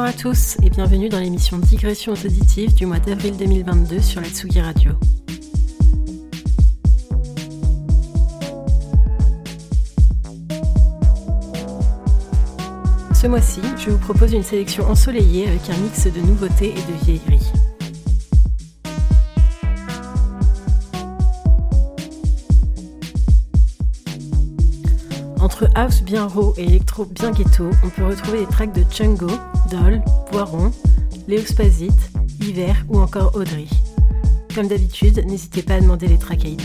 Bonjour à tous et bienvenue dans l'émission Digression auditive du mois d'avril 2022 sur la Tsugi Radio. Ce mois-ci, je vous propose une sélection ensoleillée avec un mix de nouveautés et de vieilleries. Entre house bien raw et électro bien ghetto, on peut retrouver des tracks de Chungo, Doll, Boiron, Léo Spazit, Hiver ou encore Audrey. Comme d'habitude, n'hésitez pas à demander les tracks ID.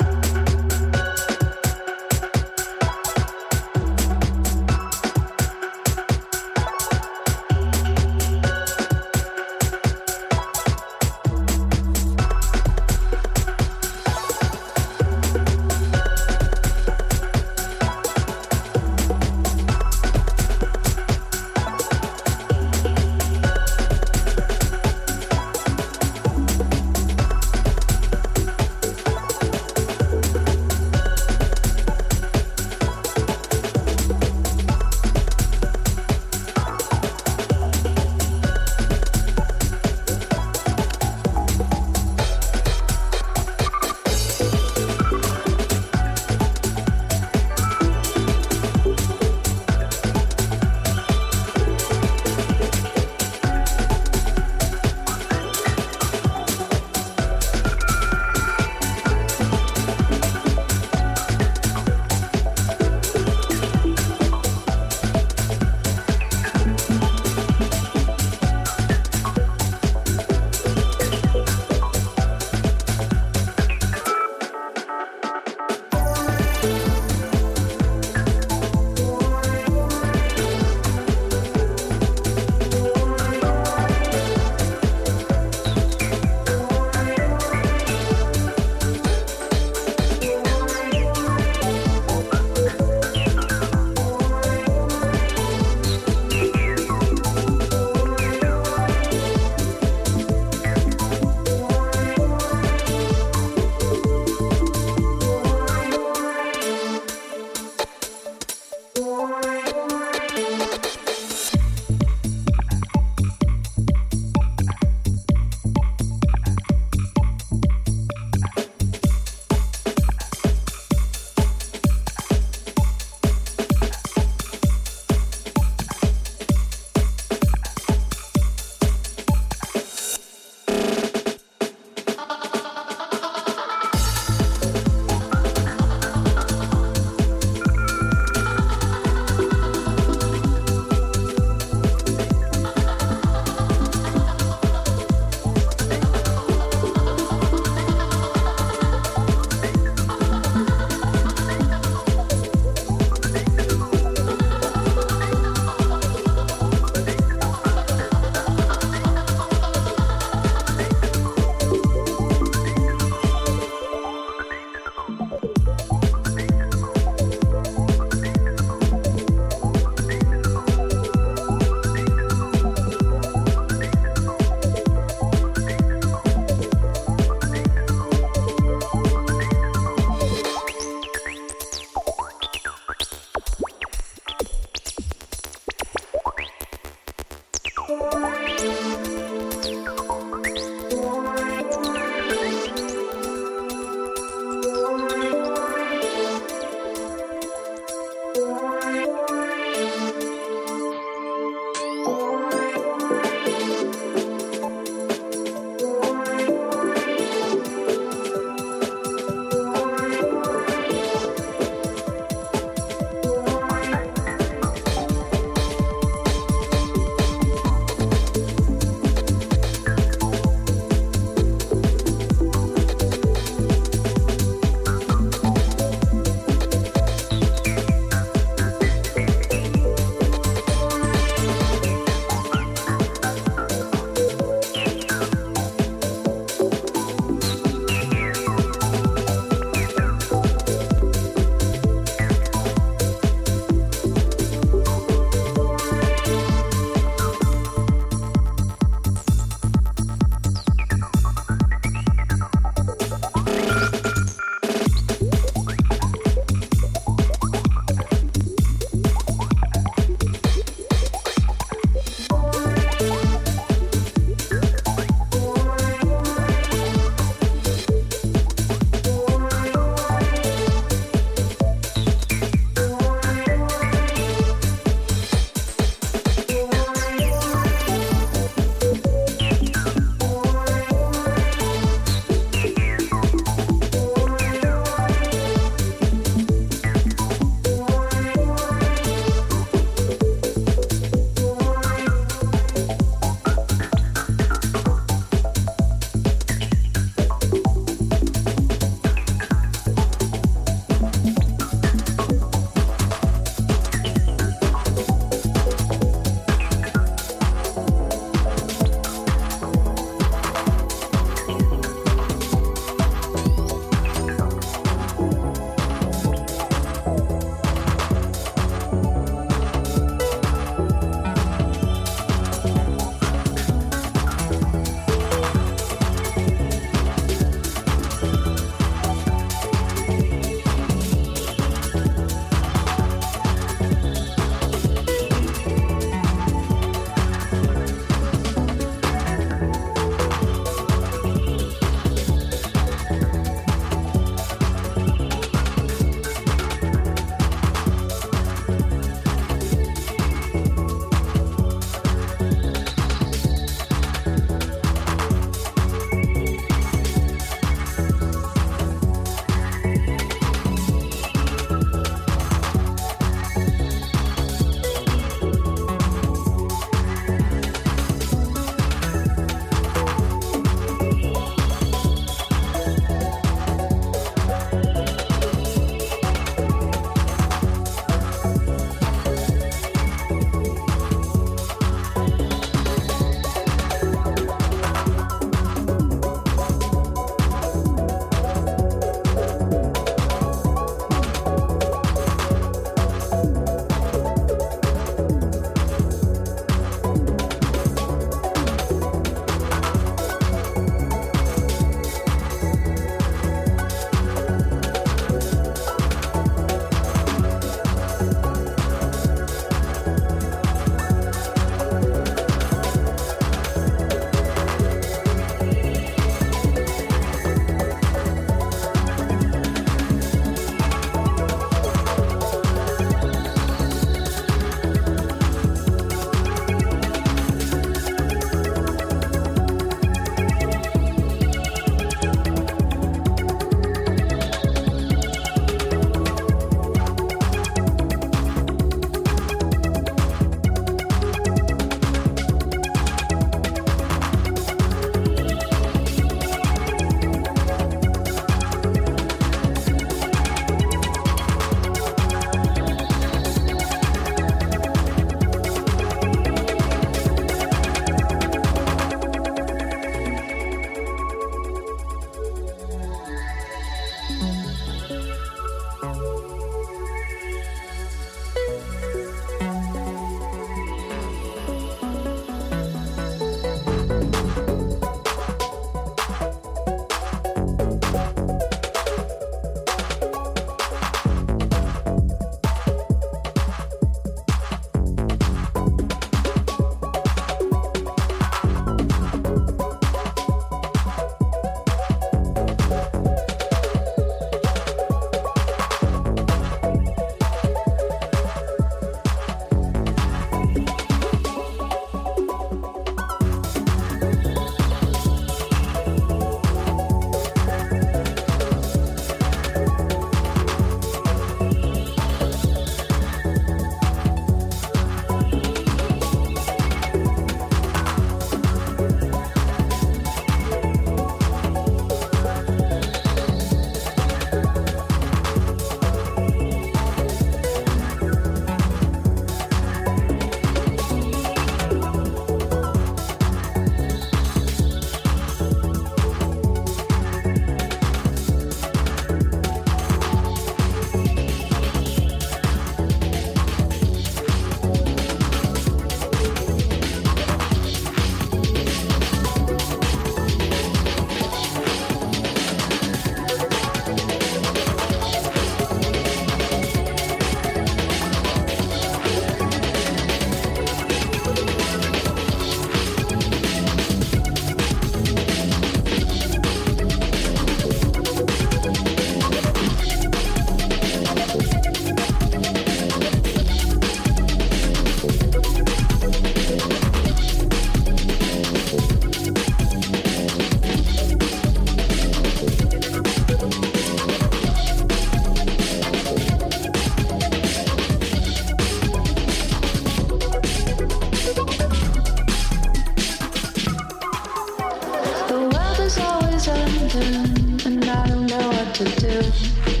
To do.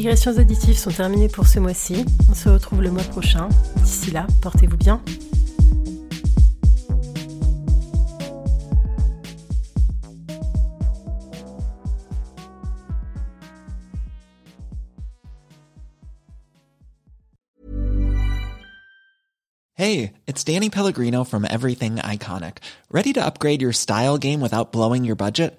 Digressions auditives sont terminées pour ce mois-ci. On se retrouve le mois prochain. D'ici là, portez-vous bien. Hey, it's Danny Pellegrino from Everything Iconic. Ready to upgrade your style game without blowing your budget?